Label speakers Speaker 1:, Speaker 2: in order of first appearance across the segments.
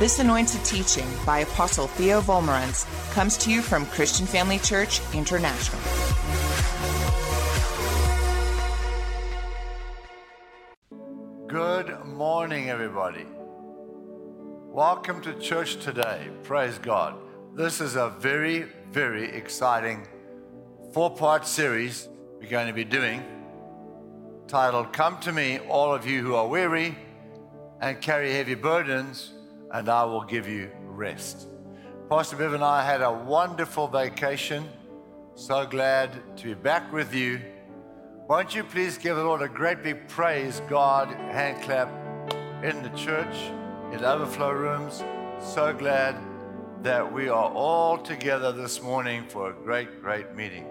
Speaker 1: This anointed teaching by Apostle Theo Wolmarans comes to you from Christian Family Church International.
Speaker 2: Good morning, everybody. Welcome to church today. Praise God. This is a very, very exciting four part series we're going to be doing titled Come to Me, all of you who are weary and carry heavy burdens, and I will give you rest. Pastor Bev and I had a wonderful vacation. So glad to be back with you. Won't you please give the Lord a great big praise, God, hand clap in the church, in overflow rooms. So glad that we are all together this morning for a great, great meeting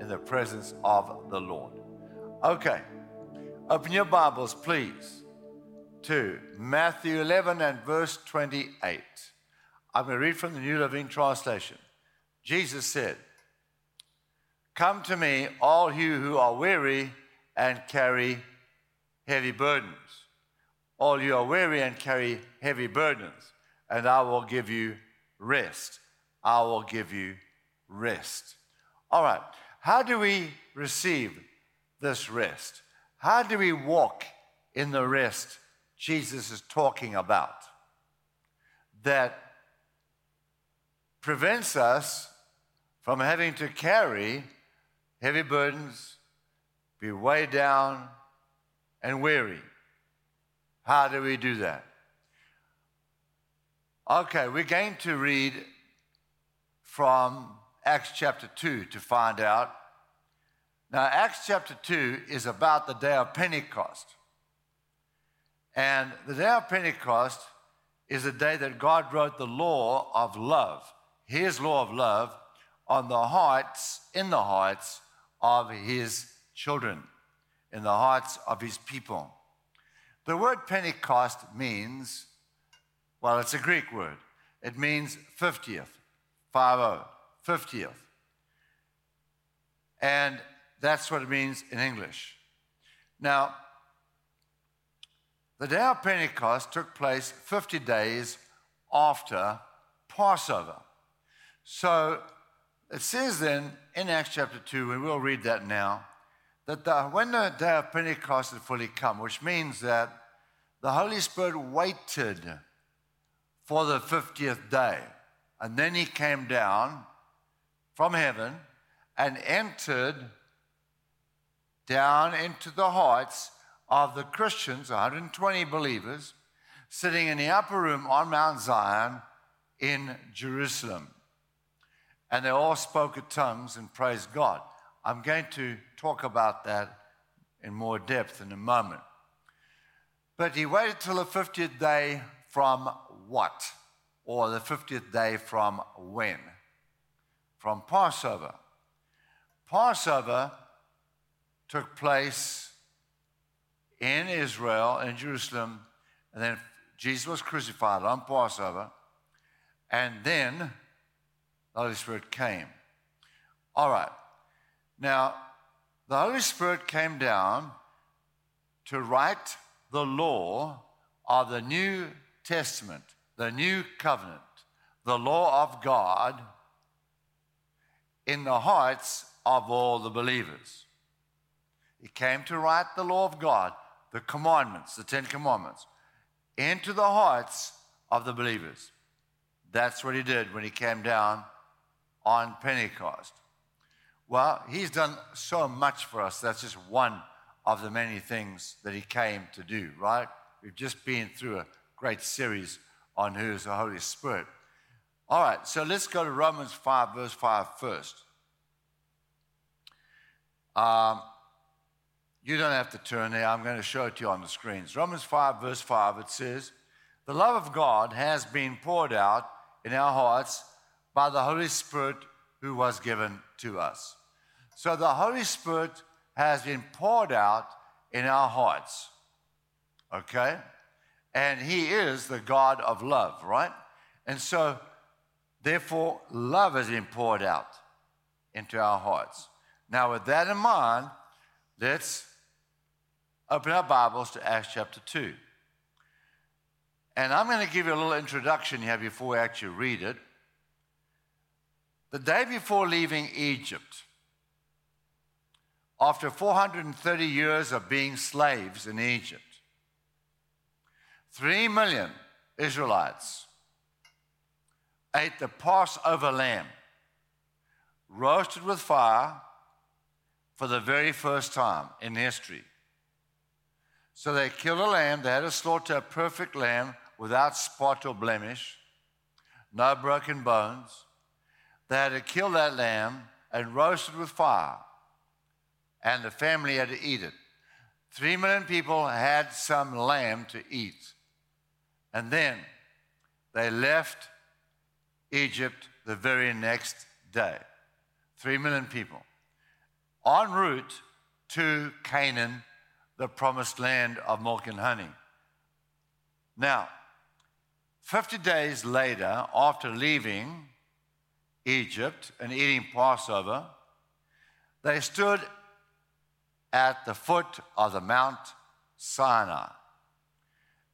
Speaker 2: in the presence of the Lord. Okay, open your Bibles, please, to Matthew 11 and verse 28. I'm going to read from the New Living Translation. Jesus said, Come to me, all you who are weary and carry heavy burdens. All you are weary and carry heavy burdens, and I will give you rest. I will give you rest. All right, how do we receive this rest? How do we walk in the rest Jesus is talking about that prevents us from having to carry heavy burdens, be weighed down, and weary? How do we do that? Okay, we're going to read from Acts chapter 2 to find out. Now, Acts chapter 2 is about the day of Pentecost. And the day of Pentecost is the day that God wrote the law of love, his law of love, on the hearts, in the hearts of his children, in the hearts of his people. The word Pentecost means well, it's a Greek word. It means 50th, 50, 50th. And that's what it means in English. Now, the day of Pentecost took place 50 days after Passover. So it says then in Acts chapter 2, and we'll read that now, that the, when the day of Pentecost had fully come, which means that the Holy Spirit waited for the 50th day. And then he came down from heaven and entered down into the hearts of the Christians, 120 believers, sitting in the upper room on Mount Zion in Jerusalem. And they all spoke in tongues and praised God. I'm going to talk about that in more depth in a moment. But he waited till the 50th day from what? Or the 50th day from when? From Passover. Passover took place in Israel, in Jerusalem, and then Jesus was crucified on Passover, and then the Holy Spirit came. All right. Now, the Holy Spirit came down to write the law of the New Testament, the new covenant, the law of God in the hearts of all the believers. He came to write the law of God, the commandments, the Ten Commandments, into the hearts of the believers. That's what he did when he came down on Pentecost. Well, he's done so much for us. That's just one of the many things that he came to do, right? We've just been through a great series on who is the Holy Spirit. All right, so let's go to Romans 5, verse 5 first. Um, you don't have to turn there. I'm going to show it to you on the screens. Romans 5, verse 5, it says, The love of God has been poured out in our hearts by the Holy Spirit who was given to us. So the Holy Spirit has been poured out in our hearts. Okay? And He is the God of love, right? And so, therefore, love has been poured out into our hearts. Now, with that in mind, let's open our Bibles to Acts chapter 2. And I'm going to give you a little introduction here before we actually read it. The day before leaving Egypt, after 430 years of being slaves in Egypt, three million Israelites ate the Passover lamb, roasted with fire for the very first time in history. So they killed a lamb, they had to slaughter a perfect lamb without spot or blemish, no broken bones. They had to kill that lamb and roast it with fire, and the family had to eat it. Three million people had some lamb to eat. And then they left Egypt the very next day. Three million people. En route to Canaan, the promised land of milk and honey. Now, 50 days later, after leaving Egypt and eating Passover, they stood at the foot of the Mount Sinai.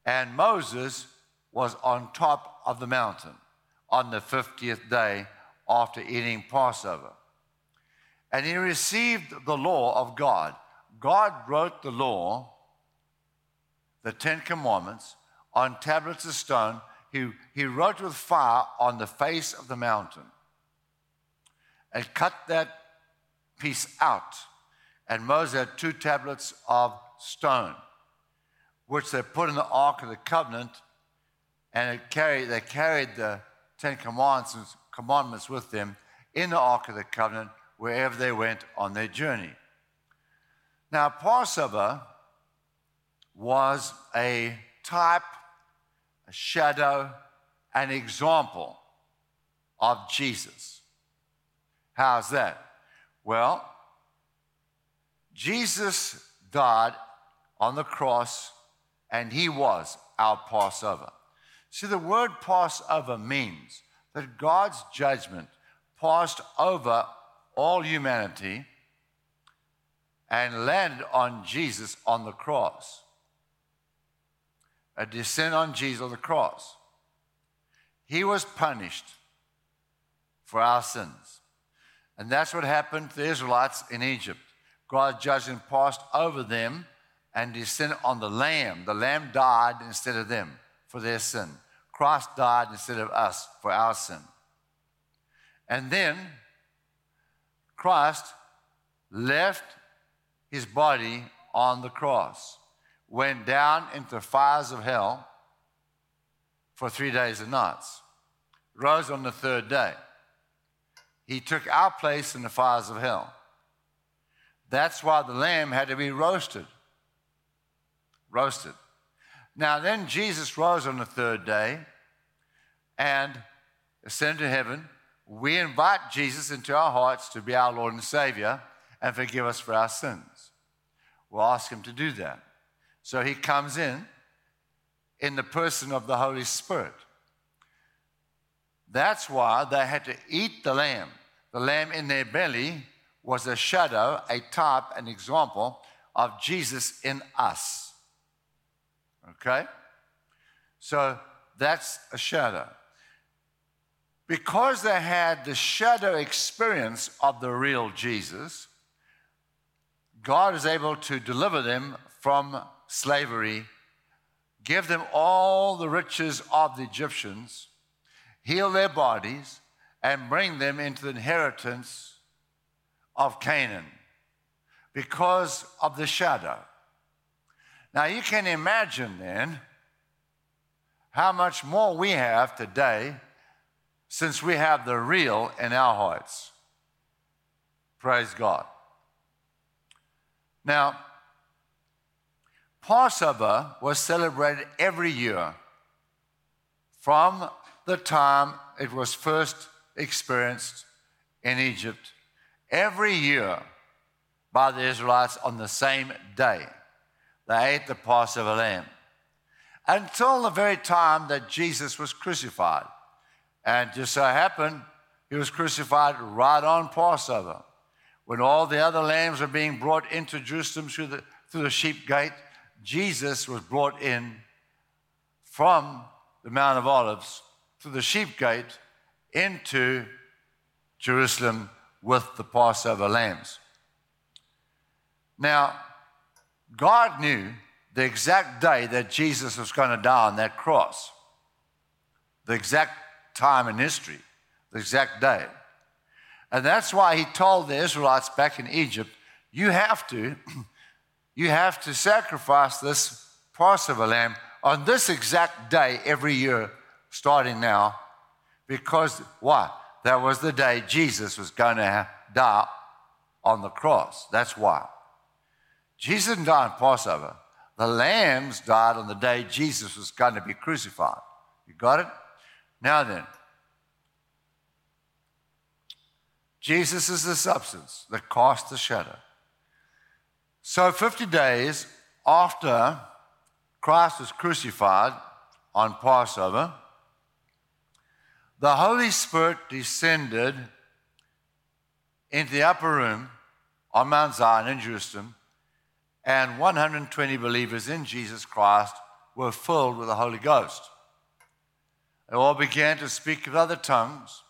Speaker 2: And Moses was on top of the mountain on the 50th day after eating Passover. And he received the law of God. God wrote the law, the Ten Commandments, on tablets of stone. He, he wrote with fire on the face of the mountain and cut that piece out. And Moses had two tablets of stone, which they put in the Ark of the Covenant, and carried, they carried the Ten Commandments, commandments with them in the Ark of the Covenant wherever they went on their journey. Now, Passover was a type, a shadow, an example of Jesus. How's that? Well, Jesus died on the cross and he was our Passover. See, the word Passover means that God's judgment passed over all humanity and landed on Jesus on the cross. A descent on Jesus on the cross. He was punished for our sins. And that's what happened to the Israelites in Egypt. God's judgment passed over them and descended on the Lamb. The Lamb died instead of them for their sin. Christ died instead of us for our sin. And then Christ left his body on the cross, went down into the fires of hell for three days and nights, rose on the third day. He took our place in the fires of hell. That's why the lamb had to be roasted. Roasted. Now, then Jesus rose on the third day and ascended to heaven. We invite Jesus into our hearts to be our Lord and Savior and forgive us for our sins. We'll ask Him to do that. So He comes in in the person of the Holy Spirit. That's why they had to eat the lamb. The lamb in their belly was a shadow, a type, an example of Jesus in us. Okay? So that's a shadow. Because they had the shadow experience of the real Jesus, God is able to deliver them from slavery, give them all the riches of the Egyptians, heal their bodies, and bring them into the inheritance of Canaan because of the shadow. Now you can imagine then how much more we have today since we have the real in our hearts. Praise God. Now, Passover was celebrated every year from the time it was first experienced in Egypt, every year by the Israelites on the same day. They ate the Passover lamb until the very time that Jesus was crucified. And just so happened, he was crucified right on Passover. When all the other lambs were being brought into Jerusalem through the, through the sheep gate, Jesus was brought in from the Mount of Olives through the sheep gate into Jerusalem with the Passover lambs. Now, God knew the exact day that Jesus was going to die on that cross, the exact time in history, the exact day. And that's why he told the Israelites back in Egypt, you have to, you have to sacrifice this Passover lamb on this exact day every year, starting now, because why? That was the day Jesus was going to die on the cross. That's why. Jesus didn't die on Passover. The lambs died on the day Jesus was going to be crucified. You got it? Now then, Jesus is the substance that casts the shadow. So, 50 days after Christ was crucified on Passover, the Holy Spirit descended into the upper room on Mount Zion in Jerusalem, and 120 believers in Jesus Christ were filled with the Holy Ghost. They all began to speak with other tongues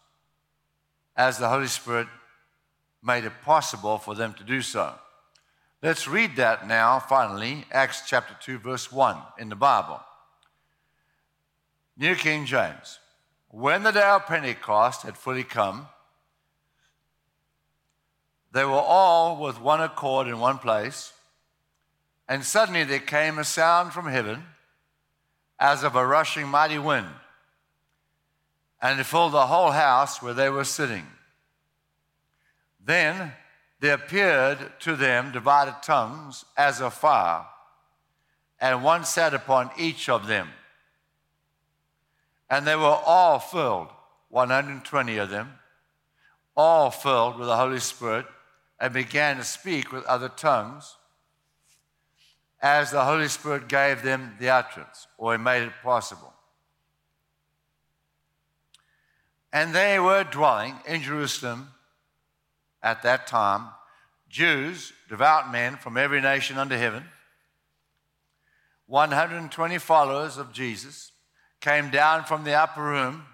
Speaker 2: as the Holy Spirit made it possible for them to do so. Let's read that now, finally, Acts chapter 2, verse 1 in the Bible. New King James. When the day of Pentecost had fully come, they were all with one accord in one place, and suddenly there came a sound from heaven as of a rushing mighty wind, and it filled the whole house where they were sitting. Then there appeared to them divided tongues as of fire, and one sat upon each of them. And they were all filled, 120 of them, all filled with the Holy Spirit, and began to speak with other tongues as the Holy Spirit gave them the utterance, or He made it possible. And they were dwelling in Jerusalem at that time Jews, devout men from every nation under heaven. 120 followers of Jesus came down from the upper room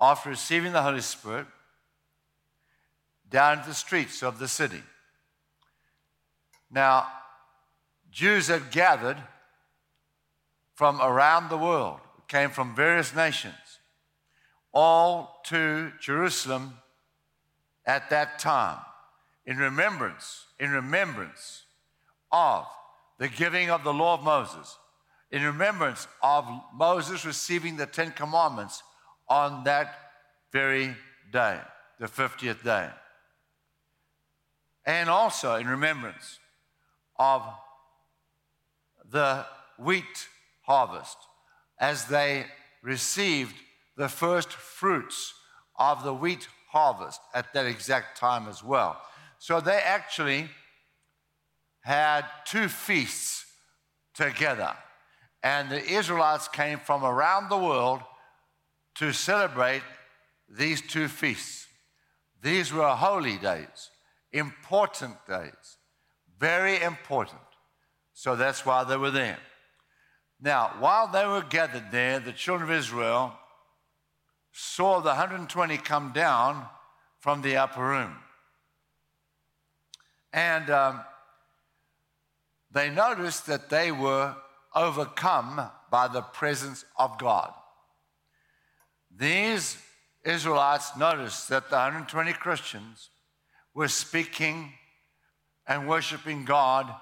Speaker 2: after receiving the Holy Spirit down to the streets of the city. Now, Jews had gathered from around the world, came from various nations, all to Jerusalem at that time in remembrance, in remembrance of the giving of the law of Moses, in remembrance of Moses receiving the Ten Commandments on that very day, the 50th day. And also in remembrance of the wheat harvest as they received the first fruits of the wheat harvest at that exact time as well. So they actually had two feasts together. And the Israelites came from around the world to celebrate these two feasts. These were holy days, important days, very important. So that's why they were there. Now, while they were gathered there, the children of Israel saw the 120 come down from the upper room. And um, they noticed that they were overcome by the presence of God. These Israelites noticed that the 120 Christians were speaking and worshiping God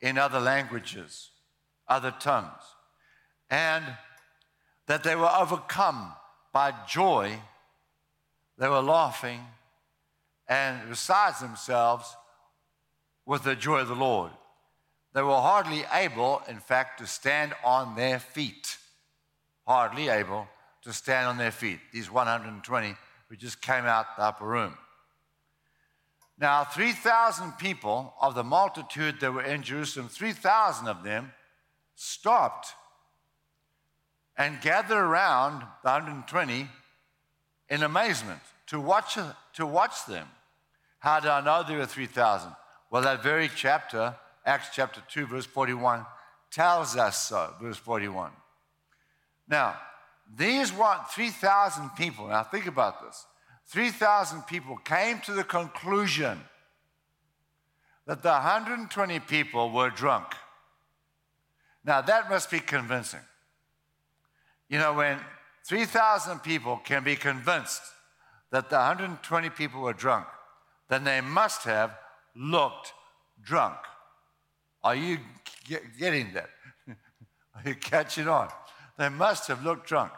Speaker 2: in other languages, other tongues, and that they were overcome by joy. They were laughing and besides themselves with the joy of the Lord. They were hardly able, in fact, to stand on their feet. Hardly able to stand on their feet. These 120 who just came out the upper room. Now, 3,000 people of the multitude that were in Jerusalem, 3,000 of them stopped and gathered around the 120 in amazement to watch, to watch them. How do I know there were 3,000? Well, that very chapter, Acts chapter 2, verse 41, tells us so, verse 41. Now, these what 3,000 people, now think about this 3,000 people came to the conclusion that the 120 people were drunk. Now, that must be convincing. You know, when 3,000 people can be convinced that the 120 people were drunk, then they must have looked drunk. Are you getting that? Are you catching on? They must have looked drunk.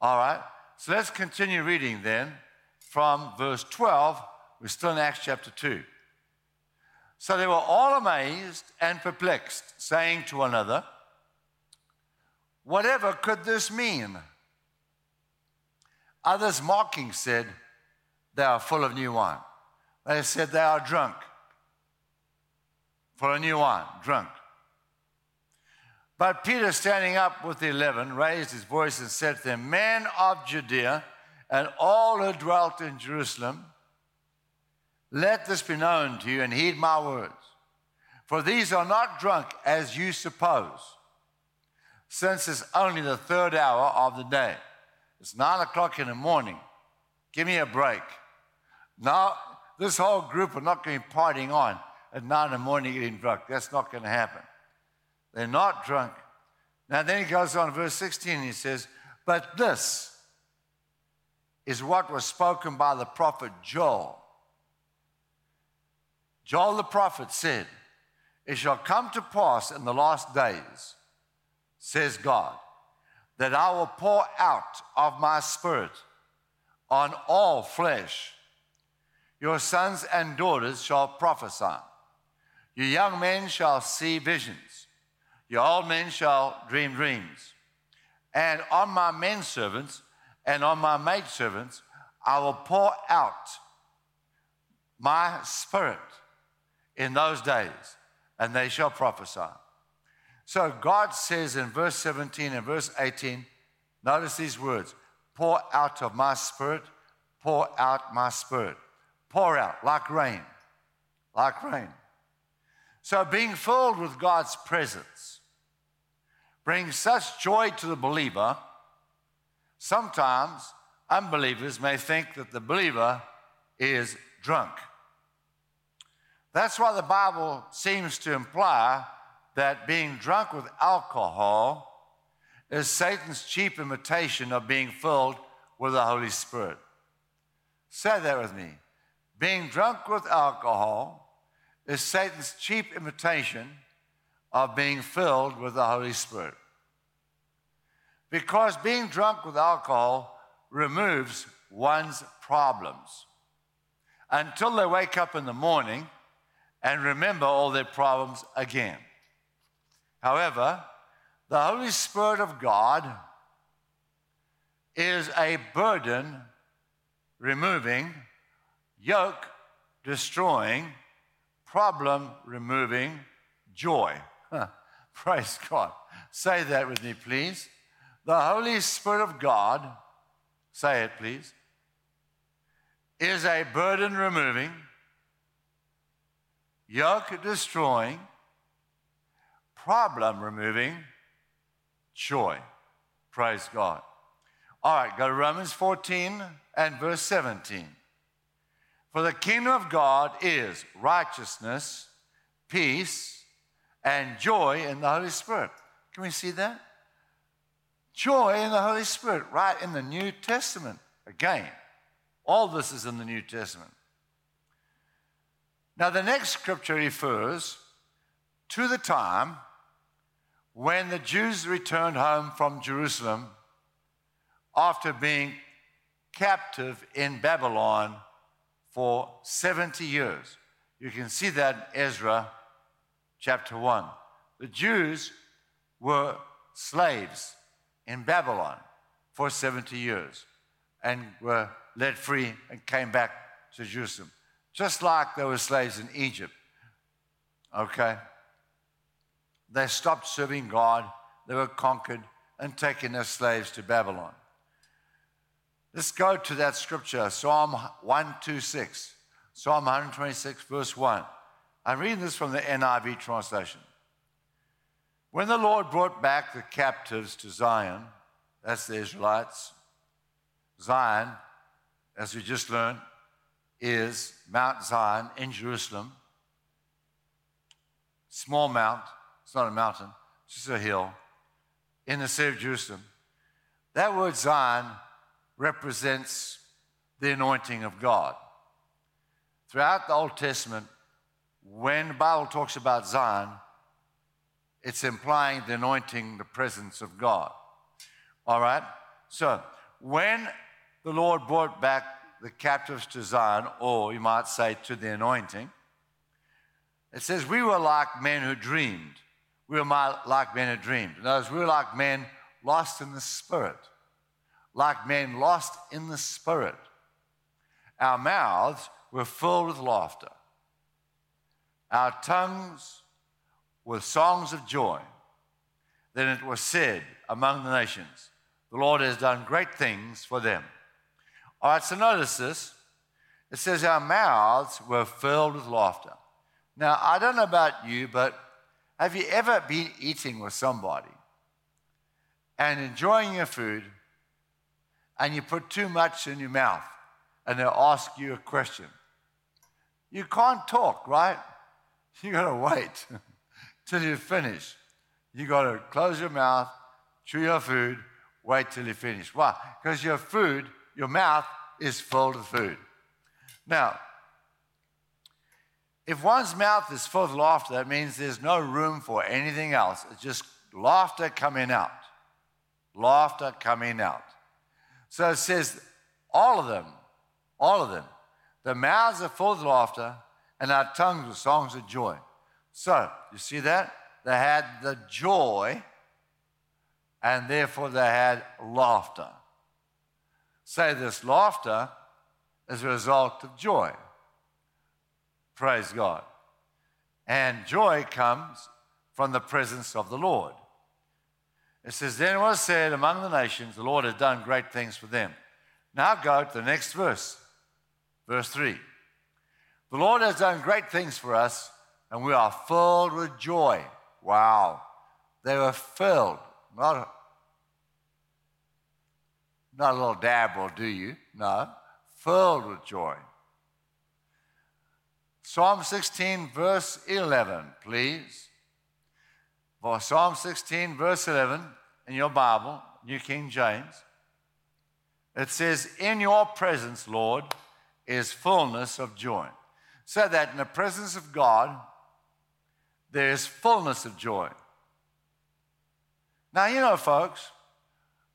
Speaker 2: All right, so let's continue reading then from verse 12. We're still in Acts chapter 2. So they were all amazed and perplexed, saying to one another, Whatever could this mean? Others mocking said, They are full of new wine. They said they are drunk. Full of new wine, drunk. But Peter, standing up with the eleven, raised his voice and said to them, Men of Judea and all who dwelt in Jerusalem, let this be known to you and heed my words. For these are not drunk as you suppose, since it's only the third hour of the day. It's nine o'clock in the morning. Give me a break. Now, this whole group are not going to be partying on at nine in the morning getting drunk. That's not going to happen. They're not drunk. Now, then he goes on, verse 16, he says, But this is what was spoken by the prophet Joel. Joel the prophet said, It shall come to pass in the last days, says God, that I will pour out of my spirit on all flesh. Your sons and daughters shall prophesy. Your young men shall see visions. Your old men shall dream dreams. And on my men servants and on my maid servants, I will pour out my spirit in those days, and they shall prophesy. So God says in verse 17 and verse 18, notice these words pour out of my spirit, pour out my spirit. Pour out like rain, like rain. So being filled with God's presence brings such joy to the believer, sometimes unbelievers may think that the believer is drunk. That's why the Bible seems to imply that being drunk with alcohol is Satan's cheap imitation of being filled with the Holy Spirit. Say that with me. Being drunk with alcohol is Satan's cheap imitation of being filled with the Holy Spirit. Because being drunk with alcohol removes one's problems until they wake up in the morning and remember all their problems again. However, the Holy Spirit of God is a burden removing, yoke destroying, problem removing joy. Praise God. Say that with me, please. The Holy Spirit of God, say it, please, is a burden removing, yoke destroying, problem removing joy. Praise God. All right, go to Romans 14 and verse 17. For the kingdom of God is righteousness, peace, and joy in the Holy Spirit. Can we see that? Joy in the Holy Spirit, right in the New Testament. Again, all this is in the New Testament. Now, the next scripture refers to the time when the Jews returned home from Jerusalem after being captive in Babylon for 70 years. You can see that in Ezra chapter 1. The Jews were slaves in Babylon for 70 years and were led free and came back to Jerusalem, just like they were slaves in Egypt. Okay? They stopped serving God, they were conquered and taken as slaves to Babylon. Let's go to that scripture, Psalm 126, Psalm 126, verse 1. I'm reading this from the NIV translation. When the Lord brought back the captives to Zion, that's the Israelites. Zion, as we just learned, is Mount Zion in Jerusalem. Small mount, it's not a mountain, it's just a hill in the city of Jerusalem. That word Zion represents the anointing of God. Throughout the Old Testament, when the Bible talks about Zion, it's implying the anointing, the presence of God. All right? So, when the Lord brought back the captives to Zion, or you might say to the anointing, it says, We were like men who dreamed. We were like men who dreamed. In other words, we were like men lost in the spirit, like men lost in the spirit. Our mouths were filled with laughter, our tongues with songs of joy. Then it was said among the nations, The Lord has done great things for them. All right, so notice this. It says, Our mouths were filled with laughter. Now, I don't know about you, but have you ever been eating with somebody and enjoying your food and you put too much in your mouth and they ask you a question? You can't talk, right? You got to wait till you finish. You got to close your mouth, chew your food, wait till you finish. Why? Because your food, your mouth is full of food. Now, if one's mouth is full of laughter, that means there's no room for anything else. It's just laughter coming out. Laughter coming out. So it says, all of them, all of them, the mouths are full of laughter, and our tongues with songs of joy. So, you see that? They had the joy, and therefore they had laughter. Say this laughter is a result of joy. Praise God. And joy comes from the presence of the Lord. It says, Then was said among the nations, the Lord has done great things for them. Now go to the next verse, verse 3. The Lord has done great things for us, and we are filled with joy. Wow. They were filled, not, not a little dab will do you, no, filled with joy. Psalm 16, verse 11, please. For Psalm 16, verse 11, in your Bible, New King James, it says, In your presence, Lord, is fullness of joy so that in the presence of God, there is fullness of joy. Now, you know, folks,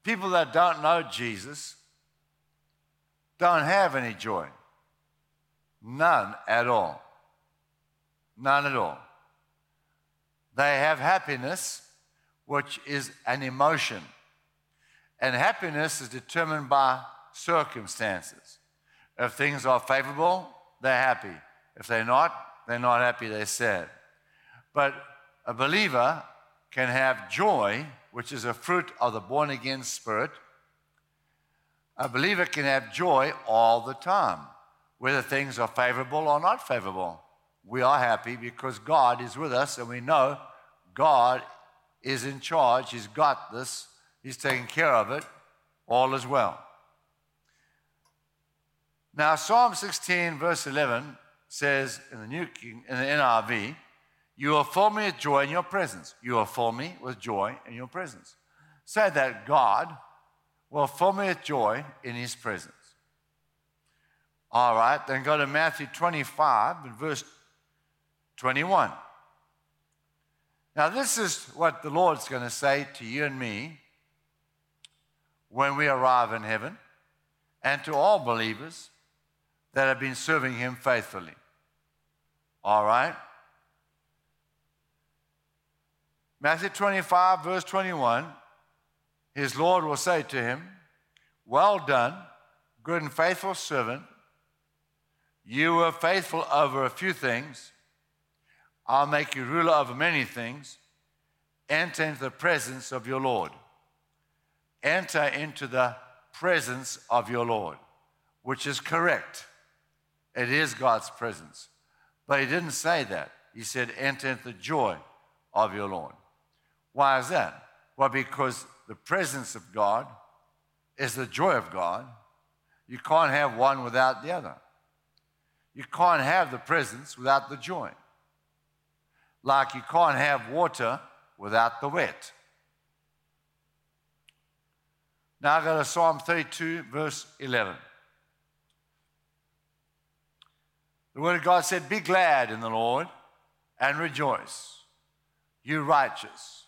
Speaker 2: people that don't know Jesus don't have any joy. None at all. None at all. They have happiness, which is an emotion. And happiness is determined by circumstances. If things are favorable, they're happy. If they're not, they're not happy, they're sad. But a believer can have joy, which is a fruit of the born again spirit. A believer can have joy all the time, whether things are favorable or not favorable. We are happy because God is with us and we know God is in charge. He's got this, He's taking care of it. All is well. Now, Psalm 16, verse 11 says in the New King, in the NIV, you will fill me with joy in your presence. You will fill me with joy in your presence. Say that God will fill me with joy in his presence. All right, then go to Matthew 25 and verse 21. Now, this is what the Lord's going to say to you and me when we arrive in heaven and to all believers that have been serving him faithfully. All right? Matthew 25, verse 21, his Lord will say to him, Well done, good and faithful servant. You were faithful over a few things. I'll make you ruler over many things. Enter into the presence of your Lord. Enter into the presence of your Lord, which is correct. It is God's presence. But he didn't say that. He said, enter into the joy of your Lord. Why is that? Well, because the presence of God is the joy of God, you can't have one without the other. You can't have the presence without the joy. Like you can't have water without the wet. Now go to Psalm 32, verse 11. The Word of God said, Be glad in the Lord and rejoice, you righteous,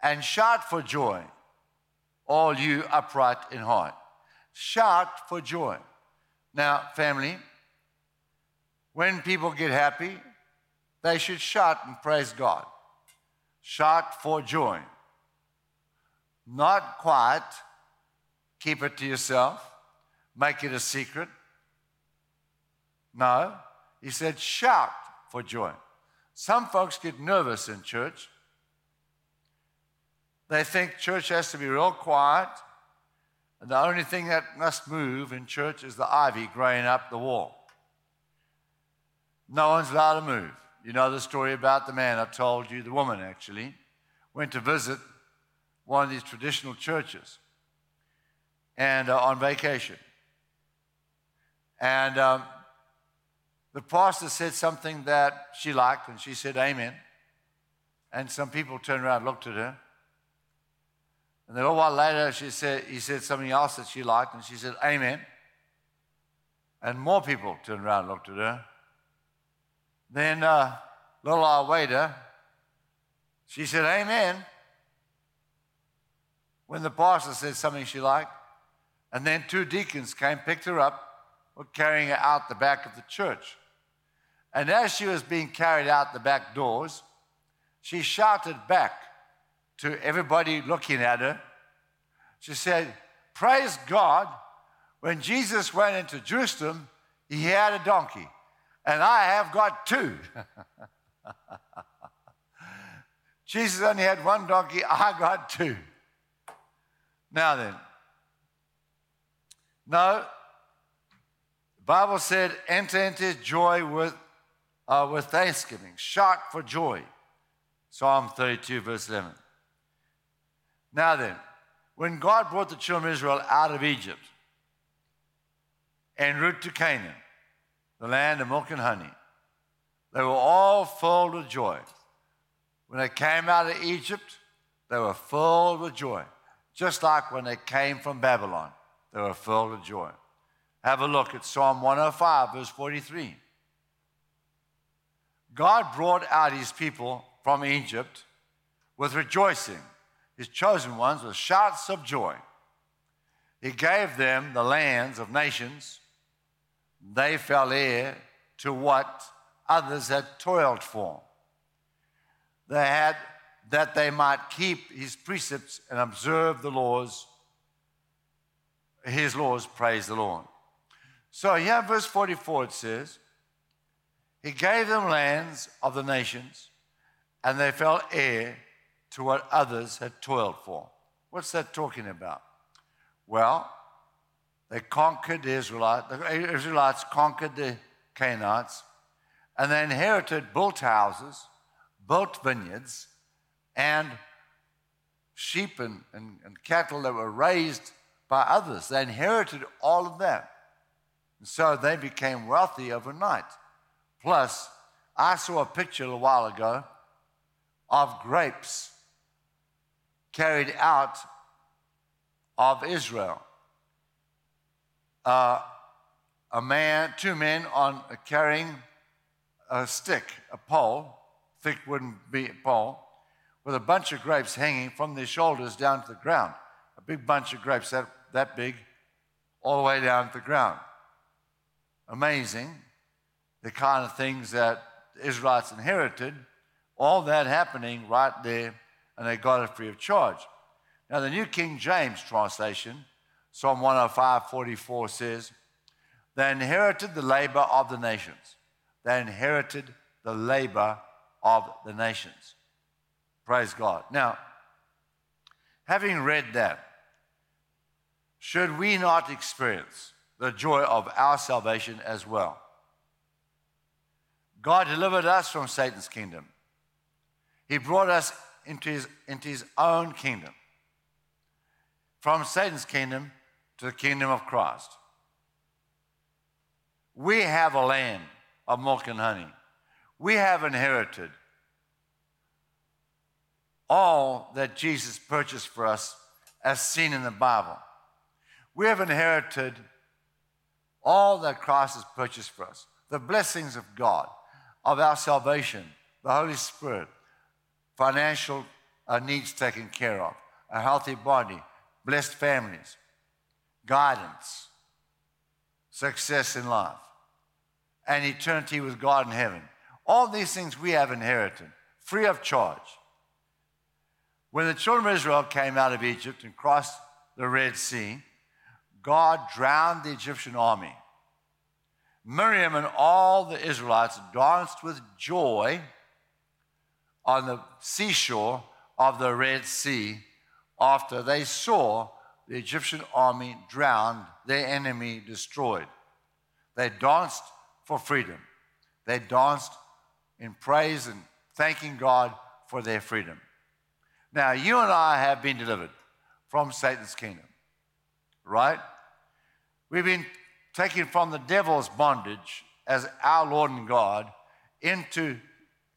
Speaker 2: and shout for joy, all you upright in heart. Shout for joy. Now, family, when people get happy, they should shout and praise God. Shout for joy. Not quiet, keep it to yourself, make it a secret. No, he said, shout for joy. Some folks get nervous in church. They think church has to be real quiet, and the only thing that must move in church is the ivy growing up the wall. No one's allowed to move. You know the story about the man I told you, the woman actually, went to visit one of these traditional churches and uh, on vacation. And um, the pastor said something that she liked, and she said, Amen. And some people turned around and looked at her. And then a while later, she said, he said something else that she liked, and she said, Amen. And more people turned around and looked at her. Then uh, little while later, she said, Amen. When the pastor said something she liked. And then two deacons came, picked her up, were carrying her out the back of the church. And as she was being carried out the back doors, she shouted back to everybody looking at her. She said, Praise God, when Jesus went into Jerusalem, he had a donkey, and I have got two. Jesus only had one donkey, I got two. Now then, no, the Bible said, enter into joy with, uh, with thanksgiving, shout for joy. Psalm 32, verse 11. Now then, when God brought the children of Israel out of Egypt en route to Canaan, the land of milk and honey, they were all filled with joy. When they came out of Egypt, they were filled with joy, just like when they came from Babylon, they were filled with joy. Have a look at Psalm 105, verse 43. God brought out his people from Egypt with rejoicing his chosen ones with shouts of joy. He gave them the lands of nations. They fell heir to what others had toiled for. They had that they might keep his precepts and observe the laws, his laws, praise the Lord. So here, verse 44, it says, He gave them lands of the nations, and they fell heir to what others had toiled for. What's that talking about? Well, they conquered the Israelites, the Israelites conquered the Canaanites, and they inherited built houses, built vineyards, and sheep and, and, and cattle that were raised by others. They inherited all of that. And so they became wealthy overnight. Plus, I saw a picture a while ago of grapes carried out of Israel. Uh, a man, two men on uh, carrying a stick, a pole, thick wooden pole, with a bunch of grapes hanging from their shoulders down to the ground. A big bunch of grapes that, that big, all the way down to the ground. Amazing. The kind of things that Israelites inherited, all that happening right there and they got it free of charge. Now, the New King James translation, Psalm 105 44 says, They inherited the labor of the nations. They inherited the labor of the nations. Praise God. Now, having read that, should we not experience the joy of our salvation as well? God delivered us from Satan's kingdom. He brought us into his, into his own kingdom. from Satan's kingdom to the kingdom of Christ. We have a land of milk and honey. We have inherited all that Jesus purchased for us as seen in the Bible. We have inherited all that Christ has purchased for us the blessings of God, of our salvation, the Holy Spirit, financial uh, needs taken care of, a healthy body, blessed families, guidance, success in life, and eternity with God in heaven. All these things we have inherited free of charge. When the children of Israel came out of Egypt and crossed the Red Sea, God drowned the Egyptian army. Miriam and all the Israelites danced with joy on the seashore of the Red Sea after they saw the Egyptian army drowned, their enemy destroyed. They danced for freedom. They danced in praise and thanking God for their freedom. Now, you and I have been delivered from Satan's kingdom, right? We've been taken from the devil's bondage as our Lord and God into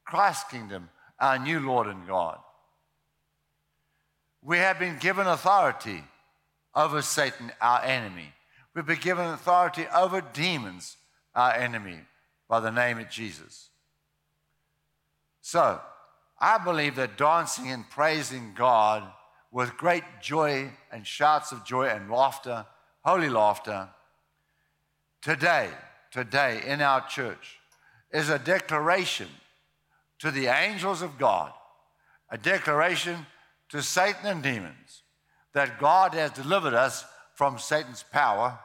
Speaker 2: Christ's kingdom, our new Lord and God. We have been given authority over Satan, our enemy. We've been given authority over demons, our enemy, by the name of Jesus. So, I believe that dancing and praising God with great joy and shouts of joy and laughter, holy laughter, today, today in our church is a declaration to the angels of God, a declaration to Satan and demons that God has delivered us from Satan's power,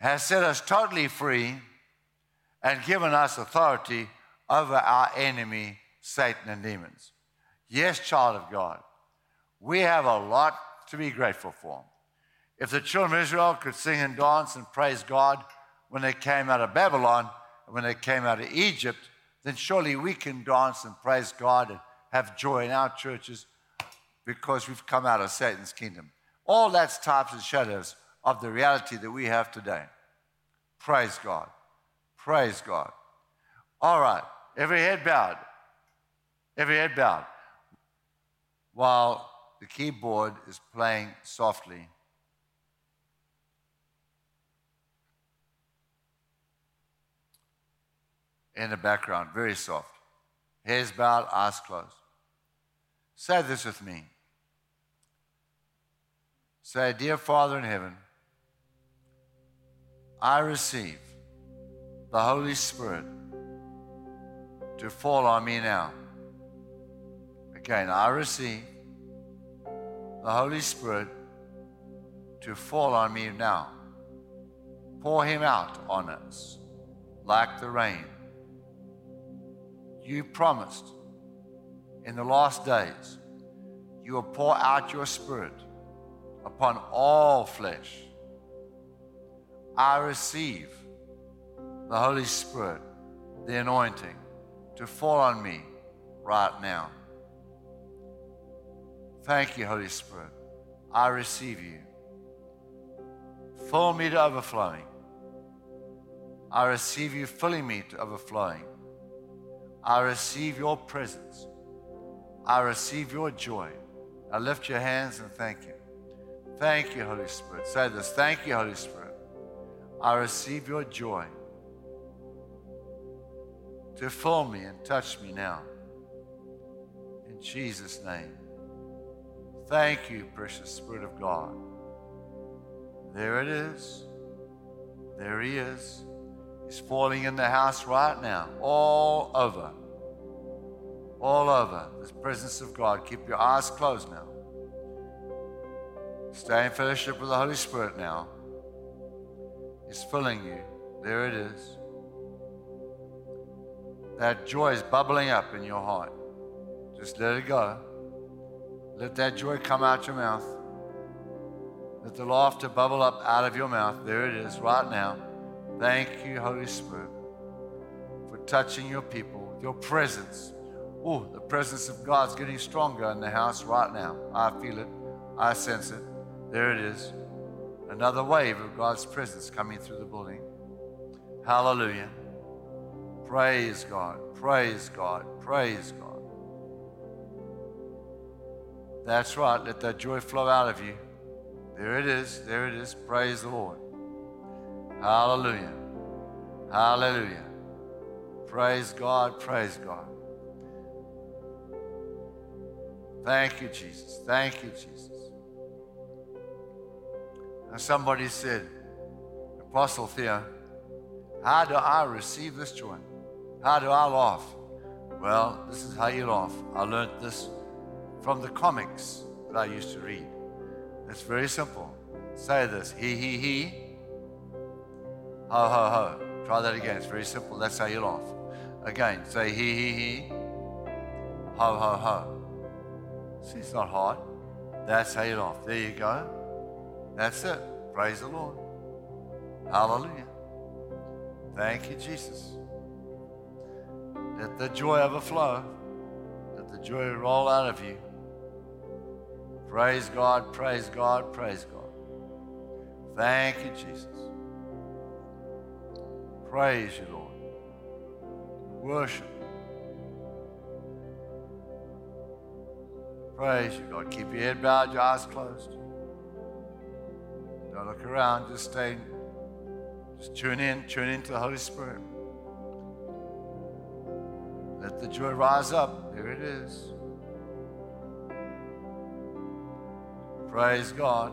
Speaker 2: has set us totally free, and given us authority over our enemy, Satan and demons. Yes, child of God, we have a lot to be grateful for. If the children of Israel could sing and dance and praise God when they came out of Babylon, and when they came out of Egypt, then surely we can dance and praise God and have joy in our churches because we've come out of Satan's kingdom. All that's types and shadows of the reality that we have today. Praise God. Praise God. All right, every head bowed. Every head bowed. While the keyboard is playing softly. In the background, very soft. Heads bowed, eyes closed. Say this with me. Say, Dear Father in heaven, I receive the Holy Spirit to fall on me now. Again, I receive the Holy Spirit to fall on me now. Pour Him out on us like the rain. You promised in the last days you will pour out your Spirit upon all flesh. I receive the Holy Spirit, the anointing, to fall on me right now. Thank you, Holy Spirit. I receive you. Fill me to overflowing. I receive you filling me to overflowing. I receive your presence. I receive your joy. I lift your hands and thank you. Thank you, Holy Spirit. Say this. Thank you, Holy Spirit. I receive your joy to fill me and touch me now. In Jesus' name. Thank you, precious Spirit of God. There it is. There he is. He's falling in the house right now, all over. All over. The presence of God. Keep your eyes closed now. Stay in fellowship with the Holy Spirit now. He's filling you. There it is. That joy is bubbling up in your heart. Just let it go. Let that joy come out your mouth. Let the laughter bubble up out of your mouth. There it is, right now. Thank you, Holy Spirit, for touching your people with your presence. Oh, the presence of God's getting stronger in the house right now. I feel it. I sense it. There it is. Another wave of God's presence coming through the building. Hallelujah. Praise God. Praise God. Praise God. That's right. Let that joy flow out of you. There it is. There it is. Praise the Lord. Hallelujah. Hallelujah. Praise God. Praise God. Thank you, Jesus. Thank you, Jesus. And somebody said, Apostle Theo, how do I receive this joy? How do I laugh? Well, this is how you laugh. I learned this from the comics that I used to read. It's very simple. Say this he, he, he, ho, ho, ho. Try that again. It's very simple. That's how you laugh. Again, say he, he, he, ho, ho, ho. See, it's not hard. That's how you laugh. There you go. That's it. Praise the Lord. Hallelujah. Thank you, Jesus. Let the joy overflow. Let the joy roll out of you. Praise God, praise God, praise God. Thank you, Jesus. Praise you, Lord. Worship. Praise you, God. Keep your head bowed, your eyes closed. Don't look around, just stay. Just tune in, tune into the Holy Spirit. Let the joy rise up. There it is. Praise God.